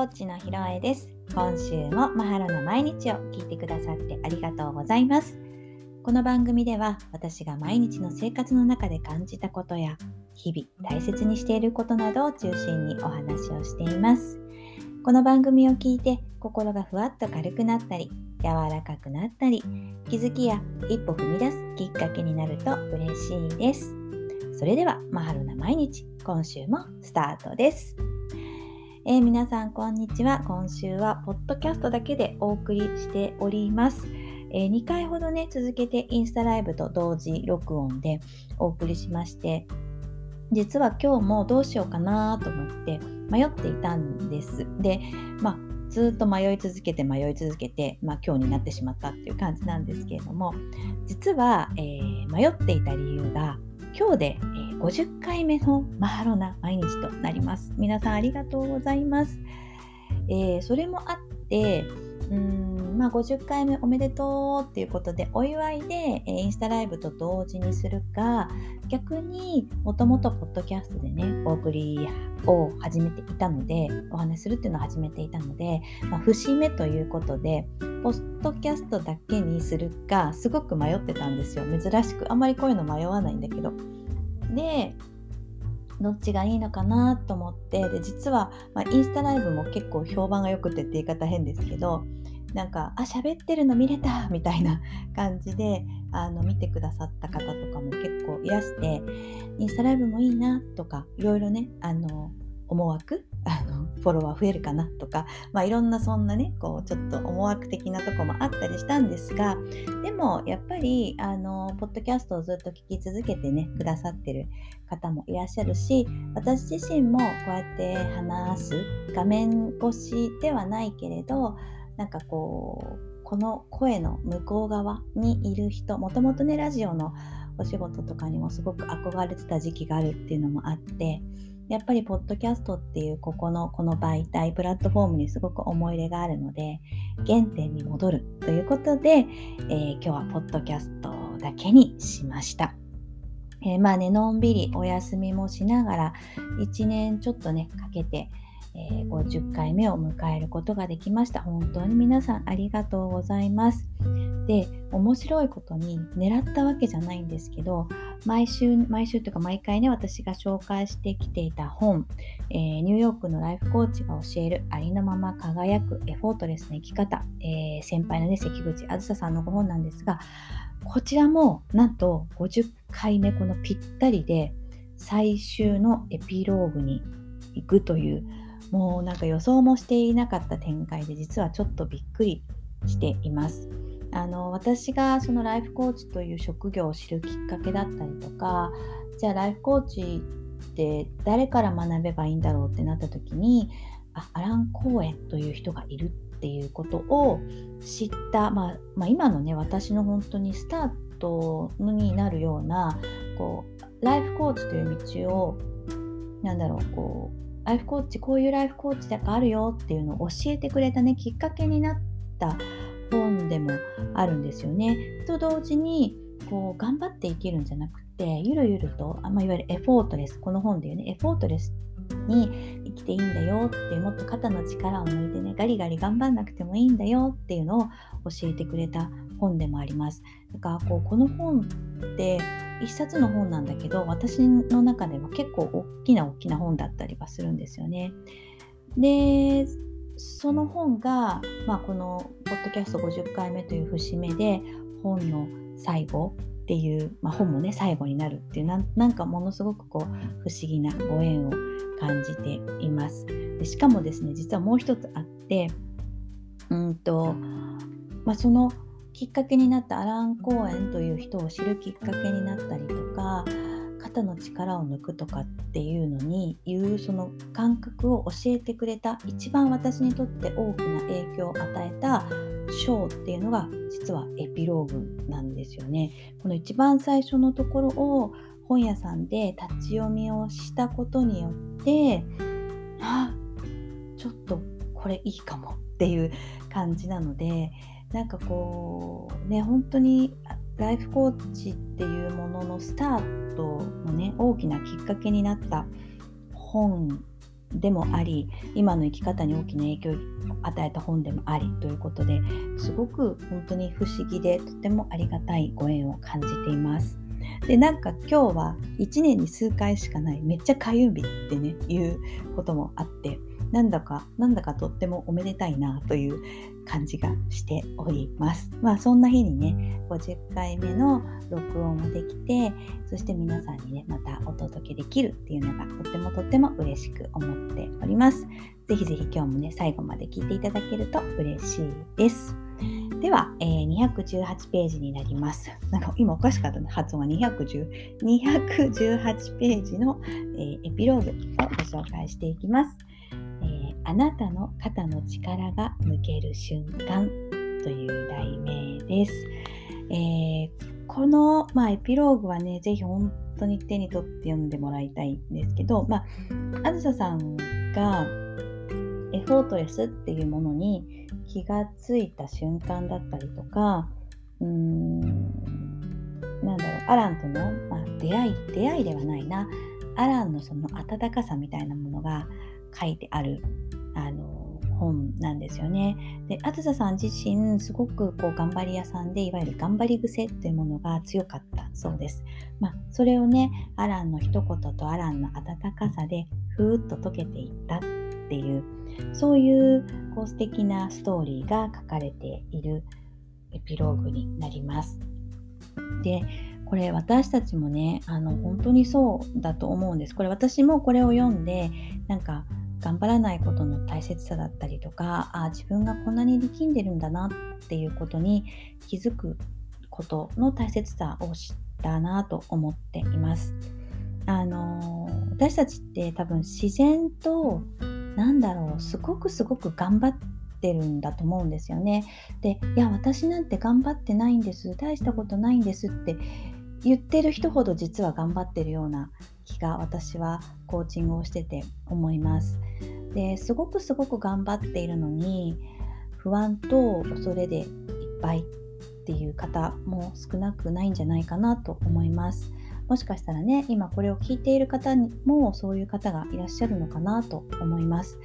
コーチのひろえです。今週もマハロの毎日を聞いてくださってありがとうございます。この番組では私が毎日の生活の中で感じたことや日々大切にしていることなどを中心にお話をしています。この番組を聞いて心がふわっと軽くなったり柔らかくなったり気づきや一歩踏み出すきっかけになると嬉しいです。それではマハロな毎日今週もスタートです。えー、皆さんこんにちは。今週はポッドキャストだけでお送りしております。えー、2回ほどね続けてインスタライブと同時録音でお送りしまして実は今日もどうしようかなと思って迷っていたんです。でまあずっと迷い続けて迷い続けて、まあ、今日になってしまったっていう感じなんですけれども実は、えー、迷っていた理由が今日で、50回目のマハロな毎日となります。皆さんありがとうございます。えー、それもあって、うーんまあ、50回目おめでとうっていうことでお祝いで、え、インスタライブと同時にするか逆にもともとポッドキャストでねお送りを始めていたのでお話しするっていうのを始めていたので、まあ、節目ということでポッドキャストだけにするかすごく迷ってたんですよ珍しくあんまりこういうの迷わないんだけどでどっちがいいのかなと思ってで実は、まあ、インスタライブも結構評判が良くてって言い方変ですけどなんかあ喋ってるの見れた みたいな 感じであの見てくださった方とかも結構いらしてインスタライブもいいなとかいろいろねあの思惑あのフォロワー増えるかなとか、まあ、いろんなそんなねこうちょっと思惑的なとこもあったりしたんですがでもやっぱりあのポッドキャストをずっと聞き続けてねくださってる方もいらっしゃるし私自身もこうやって話す画面越しではないけれどなんかこうこの声の向こう側にいる人もともとねラジオのお仕事とかにもすごく憧れてた時期があるっていうのもあってやっぱりポッドキャストっていうここのこの媒体プラットフォームにすごく思い入れがあるので原点に戻るということで、えー、今日はポッドキャストだけにしました。えー、まあねのんびりお休みもしながら1年ちょっとねかけて、えー、50回目を迎えることができました。本当に皆さんありがとうございます。で面白いことに狙ったわけじゃないんですけど毎週毎週というか毎回ね私が紹介してきていた本、えー、ニューヨークのライフコーチが教えるありのまま輝くエフォートレスな生き方、えー、先輩のね関口あずささんのご本なんですがこちらもなんと50回目このぴったりで最終のエピローグに行くというもうなんか予想もしていなかった展開で実はちょっとびっくりしています。あの私がそのライフコーチという職業を知るきっかけだったりとかじゃあライフコーチって誰から学べばいいんだろうってなった時にあアラン・コーエンという人がいるっていうことを知った、まあ、まあ、今のね私の本当にスタートになるようなこうライフコーチという道をなんだろうこうライフコーチこういうライフコーチだかあるよっていうのを教えてくれたねきっかけになった本でもあるんですよね。と同時にこう頑張って生きるんじゃなくてゆるゆると、あまあ、いわゆるエフォートレスこの本でいうねエフォートレスに生きていいんだよってもっと肩の力を抜いてねガリガリ頑張んなくてもいいんだよっていうのを教えてくれた本でもあります。だからこうこの本って一冊の本なんだけど私の中では結構大きな大きな本だったりはするんですよね。でその本が、まあ、このポッドキャスト50回目という節目で本の最後っていう、まあ、本もね最後になるっていうなんかものすごくこう不思議なご縁を感じています。でしかもですね実はもう一つあってうんと、まあ、そのきっかけになったアラン・コーエンという人を知るきっかけになったりとか肩の力を抜くとかっていうのにいうその感覚を教えてくれた一番私にとって大きな影響を与えた章っていうのが実はエピローグなんですよね。この一番最初のところを本屋さんで立ち読みをしたことによってあちょっとこれいいかもっていう感じなのでなんかこうね本当にライフコーチっていうもののスタートのね大きなきっかけになった本でもあり今の生き方に大きな影響を与えた本でもありということですごく本当に不思議でとてもありがたいご縁を感じています。でなんか今日は1年に数回しかないめっちゃ開運日ってねいうこともあってなんだかなんだかとってもおめでたいなという感じがしております。まあそんな日にね50回目の録音もできてそして皆さんにねまたお届けできるっていうのがとってもとっても嬉しく思っております。ぜひぜひ今日もね最後まで聞いていただけると嬉しいです。では、えー、218ページになります。なんか今おかしかったね。発音が210 218ページの、えー、エピローグをご紹介していきます。あなたの肩の力が抜ける瞬間という題名です。えー、この、まあ、エピローグはね、ぜひ本当に手に取って読んでもらいたいんですけど、まあ、あずささんがエフォートレスっていうものに気がついた瞬間だったりとか、うーん、なんだろう、アランとの、まあ、出会い、出会いではないな、アランのその温かさみたいなものが書いてあるあの本なんですよね。で、あずささん自身、すごくこう頑張り屋さんで、いわゆる頑張り癖っていうものが強かったそうです。まあ、それをね、アランの一言とアランの温かさで、ふーっと溶けていったっていう、そういうこう素敵なストーリーが書かれているエピローグになります。で、これ私たちもねあの本当にそうだと思うんですこれ私もこれを読んでなんか頑張らないことの大切さだったりとかあ自分がこんなに力んでるんだなっていうことに気づくことの大切さを知ったなと思っています。あの私たちって多分自然となんだろうすごくすごく頑張ってるんだと思うんですよね。でいや私なんて頑張ってないんです大したことないんですって言ってる人ほど実は頑張ってるような気が私はコーチングをしてて思います。ですごくすごく頑張っているのに不安と恐れでいっぱいっていう方も少なくないんじゃないかなと思います。もしかしたらね今これを聞いている方にもそういう方がいらっしゃるのかなと思います。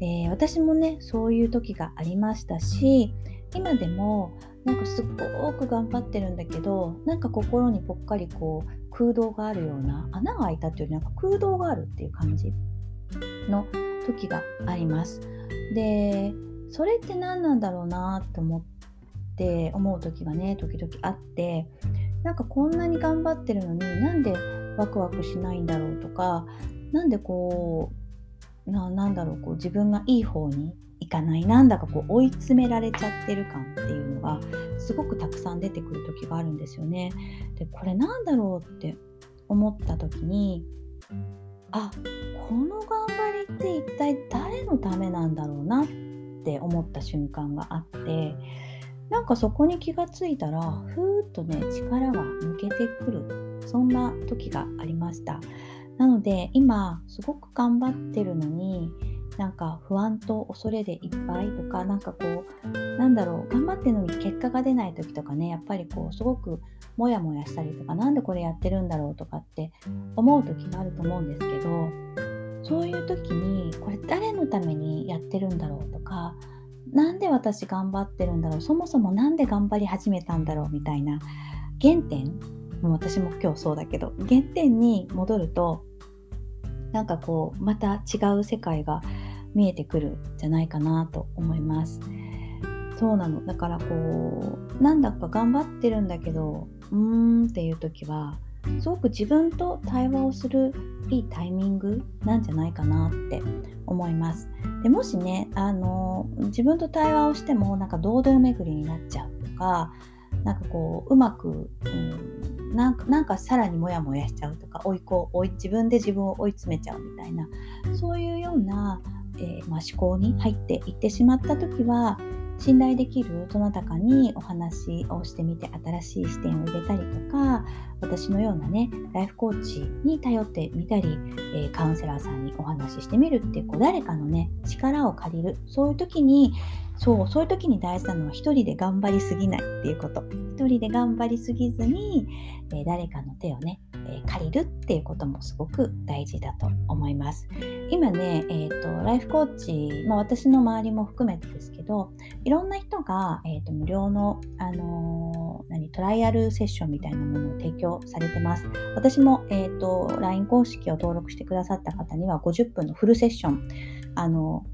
えー、私もねそういう時がありましたし今でもなんかすっごく頑張ってるんだけどなんか心にぽっかりこう空洞があるような穴が開いたっていうよりなんか空洞があるっていう感じの時があります。でそれって何なんだろうなと思って思う時がね時々あってなんかこんなに頑張ってるのになんでワクワクしないんだろうとかなんでこうななんだろうこう自分がいい方にいかないなんだかこう追い詰められちゃってる感っていうのがすごくたくさん出てくる時があるんですよね。でこれなんだろうって思った時にあこの頑張りって一体誰のためなんだろうなって思った瞬間があってなんかそこに気がついたらふーっとね力が抜けてくるそんな時がありましたなので今すごく頑張ってるのになんか不安と恐れでいっぱいとかなんかこうなんだろう頑張ってるのに結果が出ない時とかねやっぱりこうすごくモヤモヤしたりとか何でこれやってるんだろうとかって思う時があると思うんですけどそういう時にこれ誰のためにやってるんだろうとか何で私頑張ってるんだろうそもそも何で頑張り始めたんだろうみたいな原点もう私も今日そうだけど原点に戻るとなんかこうまた違う世界が見えてくるんじゃないかなと思います。そうなのだからこうなんだか頑張ってるんだけどうーんっていう時はすごく自分と対話をするいいタイミングなんじゃないかなって思います。でもしねあの自分と対話をしてもなんか堂々巡りになっちゃうとかなんかこううまく、うん、なんかなんかさらにモヤモヤしちゃうとか追いこ追い自分で自分を追い詰めちゃうみたいなそういうような、えー、まあ、思考に入っていってしまった時は信頼できるどなたかにお話をしてみて新しい視点を入れたりとか私のようなねライフコーチに頼ってみたり、え、カウンセラーさんにお話ししてみるってこう誰かのね力を借りるそういう時にそうそういう時に大事なのは一人で頑張りすぎないっていうこと。一人で頑張りすぎずに、え、誰かの手をね、え、借りるっていうこともすごく大事だと思います。今ね、えーと、ライフコーチ、まあ、私の周りも含めてですけどいろんな人が、えーと、無料の、あのー、何トライアルセッションみたいなものを提供されてます。私も、えーと、LINE 公式を登録してくださった方には50分のフルセッションあの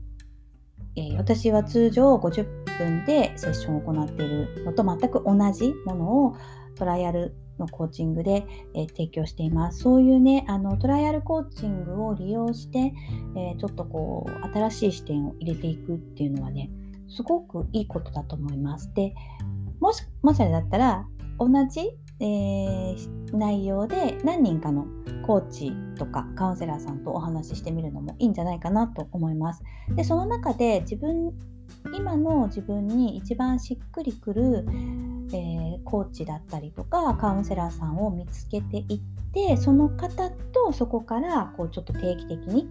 え、私は通常50分でセッションを行っているのと全く同じものをトライアルのコーチングで、えー、提供しています。そういうね、あのトライアルコーチングを利用して、えー、ちょっとこう、新しい視点を入れていくっていうのはね、すごくいいことだと思います。で、もし、もしあれだったら、同じ、えー、内容で何人かのコーチとかカウンセラーさんとお話ししてみるのもいいんじゃないかなと思います。でその中で自分今の自分に一番しっくりくる、ー、コーチだったりとかカウンセラーさんを見つけていってその方とそこからこうちょっと定期的に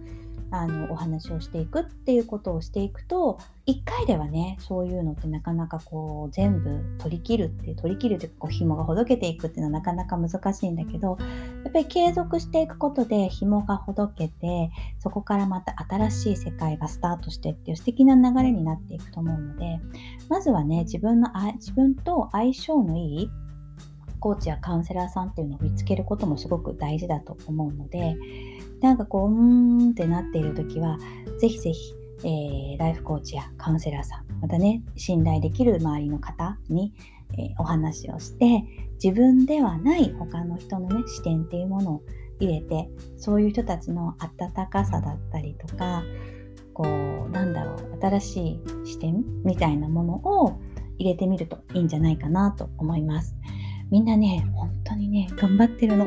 あのお話をしていくっていうことをしていくと1回ではねそういうのってなかなかこう全部取り切るって取り切るってこう紐がほどけていくっていうのはなかなか難しいんだけどやっぱり継続していくことで紐がほどけてそこからまた新しい世界がスタートしてっていう素敵な流れになっていくと思うのでまずはね自分の自分と相性のいいコーチやカウンセラーさんっていうのを見つけることもすごく大事だと思うのでなんかこう、うーんってなっている時は、ぜひぜひ、えー、ライフコーチやカウンセラーさん、またね、信頼できる周りの方に、えー、お話をして、自分ではない他の人のね、視点っていうものを入れて、そういう人たちの温かさだったりとか、こう、なんだろう、新しい視点みたいなものを入れてみるといいんじゃないかなと思います。みんなね、本当にね、頑張ってるの。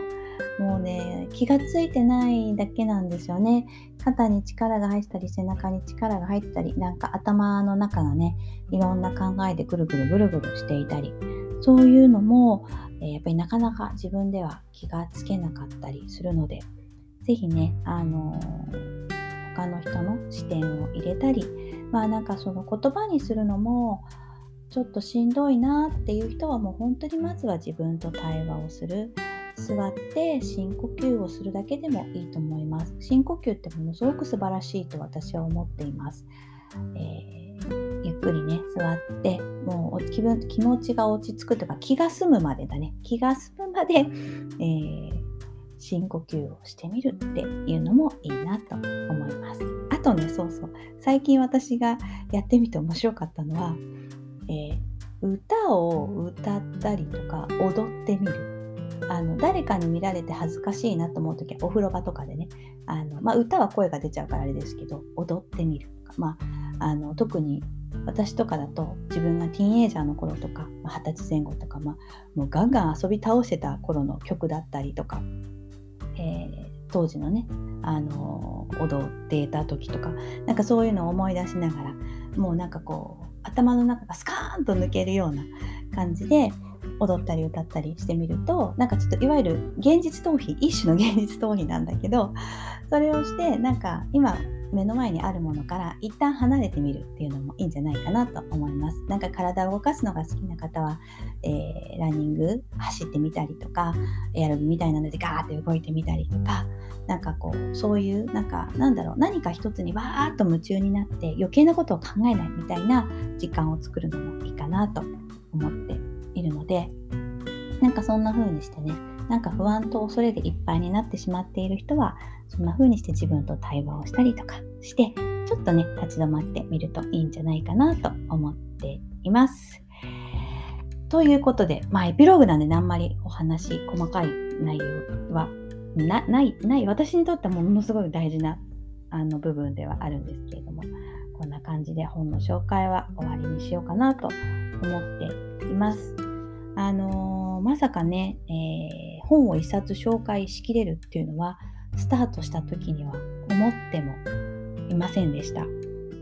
もうね気がついてないだけなんですよね。肩に力が入ったり背中に力が入ったりなんか頭の中がねいろんな考えでぐるぐるぐるぐるしていたり。そういうのも、えー、やっぱりなかなか自分では気がつけなかったりするので是非ねあのー、他の人の視点を入れたりまあなんかその言葉にするのもちょっとしんどいなっていう人はもう本当にまずは自分と対話をする。座って深呼吸をするだけでもいいと思います。深呼吸ってものすごく素晴らしいと私は思っています。えー、ゆっくりね、座って、もう気分気持ちが落ち着くというか気が済むまでだね。気が済むまで、えー、深呼吸をしてみるっていうのもいいなと思います。あとね、そうそう。最近私がやってみて面白かったのは、えー、歌を歌ったりとか踊ってみるあの誰かに見られて恥ずかしいなと思う時はお風呂場とかでねあの、まあ、歌は声が出ちゃうからあれですけど踊ってみるとか、まあ、あの特に私とかだと自分がティーンエイジャーの頃とか二十、歳前後とか、まあ、もうガンガン遊び倒してた頃の曲だったりとか、えー、当時のね、あの踊っていた時とかなんかそういうのを思い出しながらもうなんかこう頭の中がスカーンと抜けるような感じで踊ったり歌ったりしてみるとなんかちょっといわゆる現実逃避一種の現実逃避なんだけどそれをしてなんか今目の前にあるものから一旦離れてみるっていうのもいいんじゃないかなと思います。なんか体を動かすのが好きな方は、えー、ランニング走ってみたりとかエアロビみたいなのでガーって動いてみたりとかなんかこうそういうなんかなんだろう何か一つにわーっと夢中になって余計なことを考えないみたいな時間を作るのもいいかなと思っているのでなんかそんな風にしてねなんか不安と恐れでいっぱいになってしまっている人はそんな風にして自分と対話をしたりとかしてちょっとね立ち止まってみるといいんじゃないかなと思っています。ということで、まあ、エピローグなんでねあんまりお話細かい内容はなないない私にとってはものすごい大事なあの部分ではあるんですけれどもこんな感じで本の紹介は終わりにしようかなと思っています。あのー、まさかね、えー、本を一冊紹介しきれるっていうのはスタートした時には思ってもいませんでした。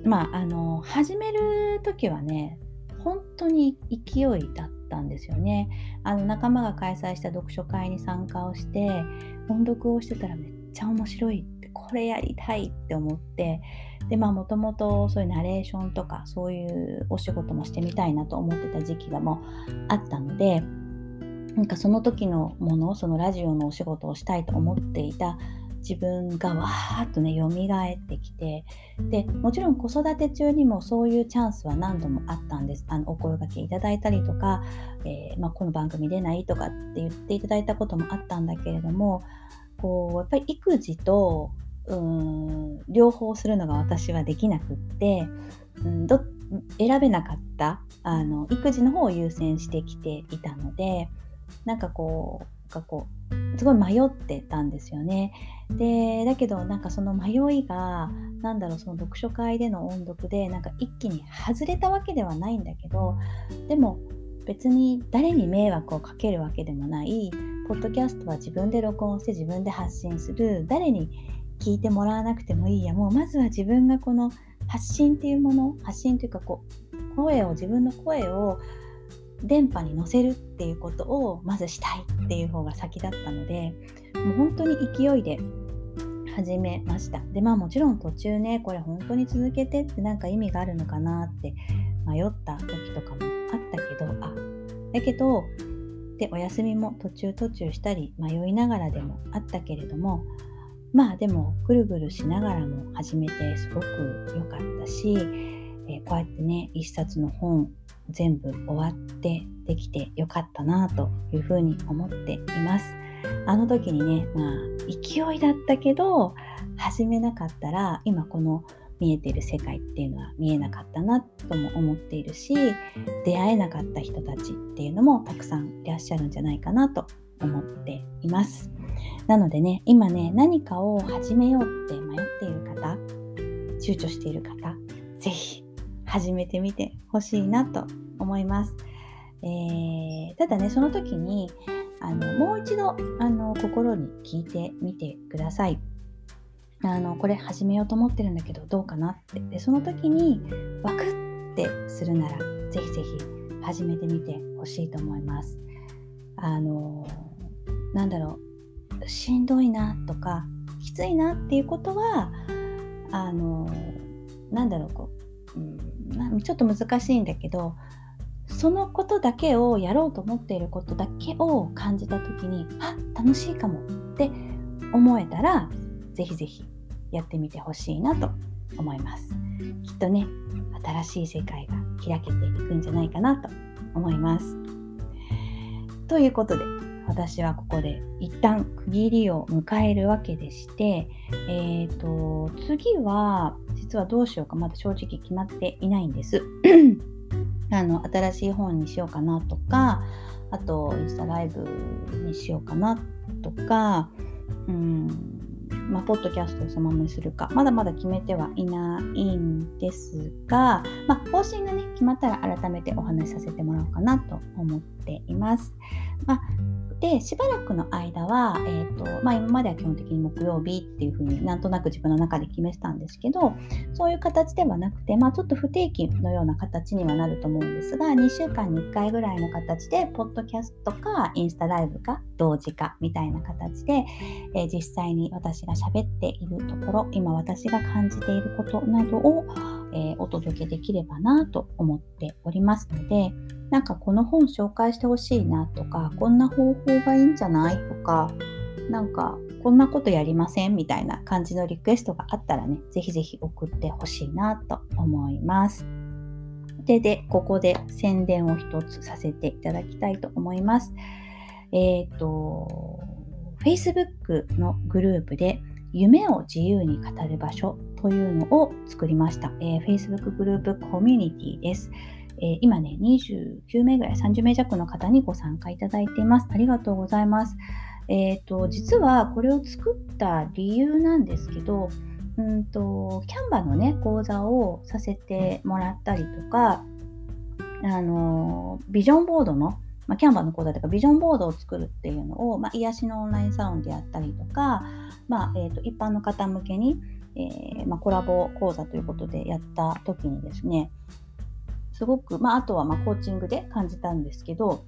まあ、あのー、始める時はね本当に勢いだったんですよね。あの仲間が開催した読書会に参加をして音読をしてたらめっちゃ面白いこれやりたいって思ってでまあもともとそういうナレーションとかそういうお仕事もしてみたいなと思ってた時期がもうあったのでなんかその時のものそのラジオのお仕事をしたいと思っていた自分がわーっとね蘇ってきてでもちろん子育て中にもそういうチャンスは何度もあったんです。あのお声がけいただいたりとか、えー、まあ、この番組出ないとかって言っていただいたこともあったんだけれどもこうやっぱり育児とうん両方するのが私はできなくって、うん、ど選べなかったあの育児の方を優先してきていたのでなんかこうがこうすごい迷ってたんですよね。でだけどなんかその迷いが何だろうその読書会での音読でなんか一気に外れたわけではないんだけどでも別に誰に迷惑をかけるわけでもないポッドキャストは自分で録音して自分で発信する。誰に聞いてもらわなくてもいいや。もうまずは自分がこの発信っていうもの発信というかこう声を自分の声を電波に乗せるっていうことをまずしたいっていう方が先だったのでもう本当に勢いで始めました。でまあもちろん途中ねこれ本当に続けてって何か意味があるのかなって迷った時とかもあったけどあだけどでお休みも途中途中したり迷いながらでもあったけれどもまあでもぐるぐるしながらも始めてすごく良かったし、え、こうやってね一冊の本全部終わってできてよかったなというふうに思っています。あの時にね、まあ勢いだったけど始めなかったら今この見えてる世界っていうのは見えなかったなとも思っているし出会えなかった人たちっていうのもたくさんいらっしゃるんじゃないかなと思っています。なのでね今ね何かを始めようって迷っている方躊躇している方是非始めてみてほしいなと思います。えー、ただねその時にあのもう一度あの心に聞いてみてください。あのこれ始めようと思ってるんだけどどうかなってでその時にワクッてするならぜひぜひ始めてみてほしいと思います。あのなんだろうしんどいなとかきついなっていうことはあのなんだろうこう、うんちょっと難しいんだけどそのことだけをやろうと思っていることだけを感じた時にあ楽しいかもって思えたらぜひぜひやってみてほしいなと思います。きっとね新しい世界が開けていくんじゃないかなと思います。ということで私はここで一旦区切りを迎えるわけでして、えーと、次は実はどうしようかまだ正直決まっていないんです。あの新しい本にしようかなとかあとインスタライブにしようかなとかうんまあ、ポッドキャストをそのままにするか、まだまだ決めてはいないんですが、まあ、方針がね、決まったら改めてお話しさせてもらおうかなと思っています。まあ、でしばらくの間は、えーとまあ、今までは基本的に木曜日っていうふうになんとなく自分の中で決めてたんですけどそういう形ではなくて、まあ、ちょっと不定期のような形にはなると思うんですが2週間に1回ぐらいの形でポッドキャストかインスタライブか同時かみたいな形で、えー、実際に私が喋っているところ今私が感じていることなどを、えー、お届けできればなと思っておりますのでなんかこの本紹介してほしいなとかこんな方法がいいんじゃないとかなんかこんなことやりませんみたいな感じのリクエストがあったらねぜひぜひ送ってほしいなと思います。ででここで宣伝を一つさせていただきたいと思います。えっ、ー、と Facebook のグループで夢を自由に語る場所というのを作りました。えー、Facebook グループコミュニティです。えー、今ね、29名ぐらい、30名弱の方にご参加いただいています。ありがとうございます。えっ、ー、と、実はこれを作った理由なんですけど、うんと、キャンバのね、講座をさせてもらったりとか、あの、ビジョンボードの、まあ、キャンバの講座とかビジョンボードを作るっていうのを、まあ、癒しのオンラインサロンでやったりとか、まあえーと、一般の方向けに、えー、まあ、コラボ講座ということでやった時にですね、すごく、まあ、あとはまコーチングで感じたんですけど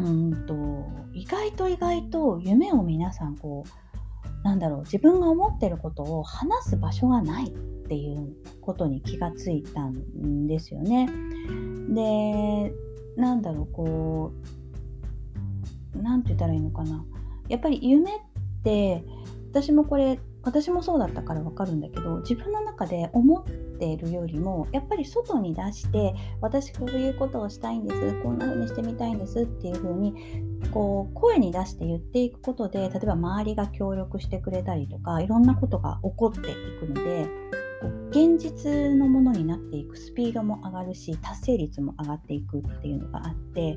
うんと意外と意外と夢を皆さんこうなんだろう自分が思ってることを話す場所がないっていうことに気がついたんですよね。でなんだろうこう何て言ったらいいのかなやっぱり夢って私もこれ私もそうだったからわかるんだけど自分の中で思っているよりもやっぱり外に出して私こういうことをしたいんですこんな風にしてみたいんですっていう風にこう声に出して言っていくことで例えば周りが協力してくれたりとかいろんなことが起こっていくので現実のものになっていくスピードも上がるし達成率も上がっていくっていうのがあって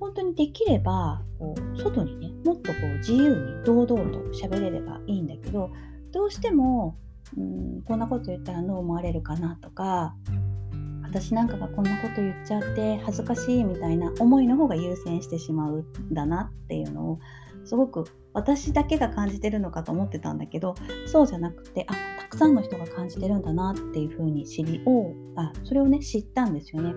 本当にできればこう外にねもっとこう自由に堂々と喋れればいいんだけどどうしてもうんこんなこと言ったらどう思われるかなとか私なんかがこんなこと言っちゃって恥ずかしいみたいな思いの方が優先してしまうんだなっていうのをすごく私だけが感じてるのかと思ってたんだけどそうじゃなくてあたくさんの人が感じてるんだなっていうふうに知りをあそれをね知ったんですよね。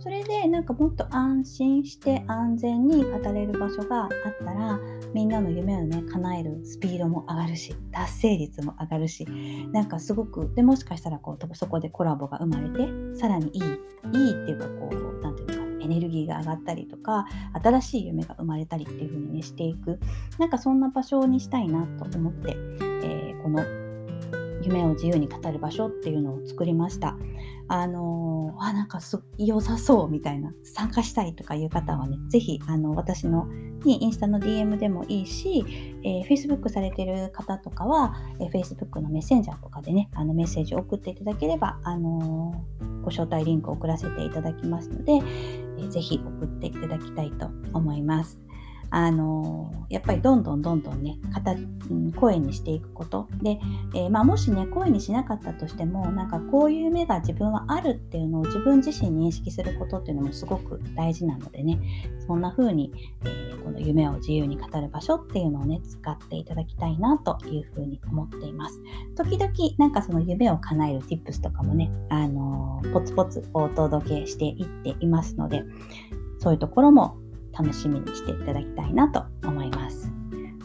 それでなんかもっと安心して安全に語れる場所があったらみんなの夢をね叶えるスピードも上がるし達成率も上がるしなんかすごくでもしかしたらこうそこでコラボが生まれてさらにいいいいっていうかこう何て言うのかエネルギーが上がったりとか新しい夢が生まれたりっていう風にねしていくなんかそんな場所にしたいなと思って、えー、この夢を自由に語る場所っていうのを作りました。あのー、あなんかす良さそうみたいな参加したいとかいう方はね是非あの私のにインスタの DM でもいいし、えー、Facebook されてる方とかは、えー、Facebook のメッセンジャーとかでねあのメッセージを送っていただければ、あのー、ご招待リンクを送らせていただきますので、ぜひ送っていただきたいと思います。あのやっぱりどんどんどんどんね声にしていくこと。で、えー、まあ、もしね声にしなかったとしてもなんかこういう目が自分はあるっていうのを自分自身認識することっていうのもすごく大事なのでね。そんな風に、えー、この夢を自由に語る場所っていうのをね使っていただきたいなという風に思っています。時々なんかその夢を叶える tips とかもね、あのー、ポツポツお届けしていっていますのでそういうところも楽しみにしていただきたいなと思います。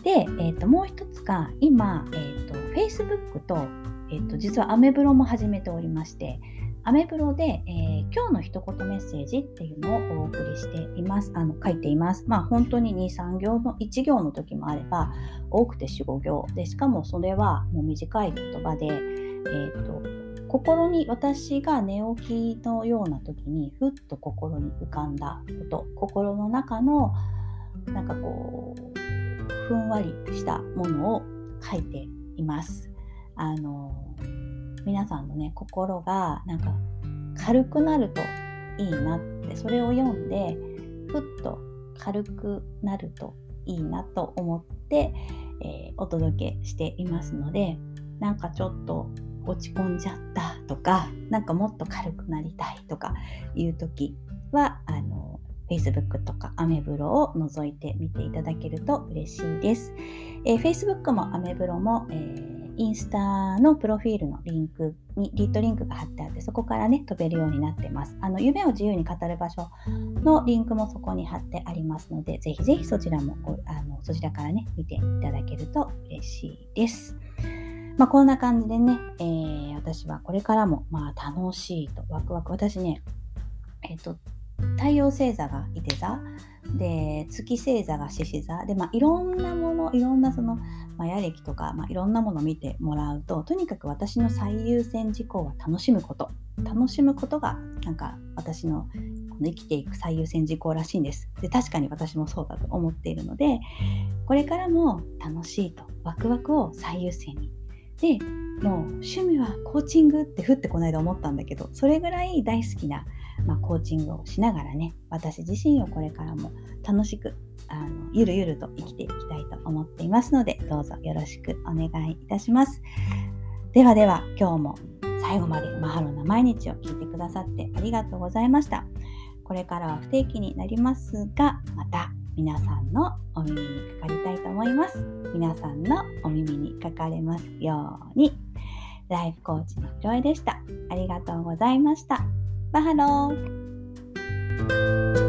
で、えー、ともう一つが今、えーと、Facebook と,、えーと、実はアメブロも始めておりましてアメブロで、えー、今日の一言メッセージっていうのをお送りしています。あの書いています。まあ本当に2、3行の1行の時もあれば多くて4、5行でしかもそれはもう短い言葉で、えーと心に私が寝起きのような時にふっと心に浮かんだこと心の中のなんかこうふんわりしたものを書いています。あの皆さんのね心がなんか軽くなるといいなってそれを読んでふっと軽くなるといいなと思って、えー、お届けしていますのでなんかちょっと落ち込んじゃったとかなんかもっと軽くなりたいとかいう時はあの Facebook とかアメブロを覗いてみていただけると嬉しいです。えー、Facebook もアメブロも、えー、インスタのプロフィールのリンクにリットリンクが貼ってあってそこからね飛べるようになってます。あの夢を自由に語る場所のリンクもそこに貼ってありますのでぜひぜひそちらもあのそちらからね見ていただけると嬉しいです。まあ、こんな感じでね、えー、私はこれからもまあ楽しいとワクワク私ねえっ、ー、と太陽星座がいて座で月星座が獅子座で、まあ、いろんなものいろんなそのマヤ歴とか、まあ、いろんなものを見てもらうととにかく私の最優先事項は楽しむこと。楽しむことがなんか私の生きていく最優先事項らしいんです。で確かに私もそうだと思っているのでこれからも楽しいとワクワクを最優先にでもう趣味はコーチングってふってこの間思ったんだけどそれぐらい大好きな、まあ、コーチングをしながらね私自身をこれからも楽しくあのゆるゆると生きていきたいと思っていますのでどうぞよろしくお願いいたします。ではでは今日も最後までマハロな毎日を聞いてくださってありがとうございました。これからは不定期になりますがまた皆さんのお耳にかかりたいと思います。皆さんのお耳にかかれますように。ライフコーチのジョイでした。ありがとうございました。バハロー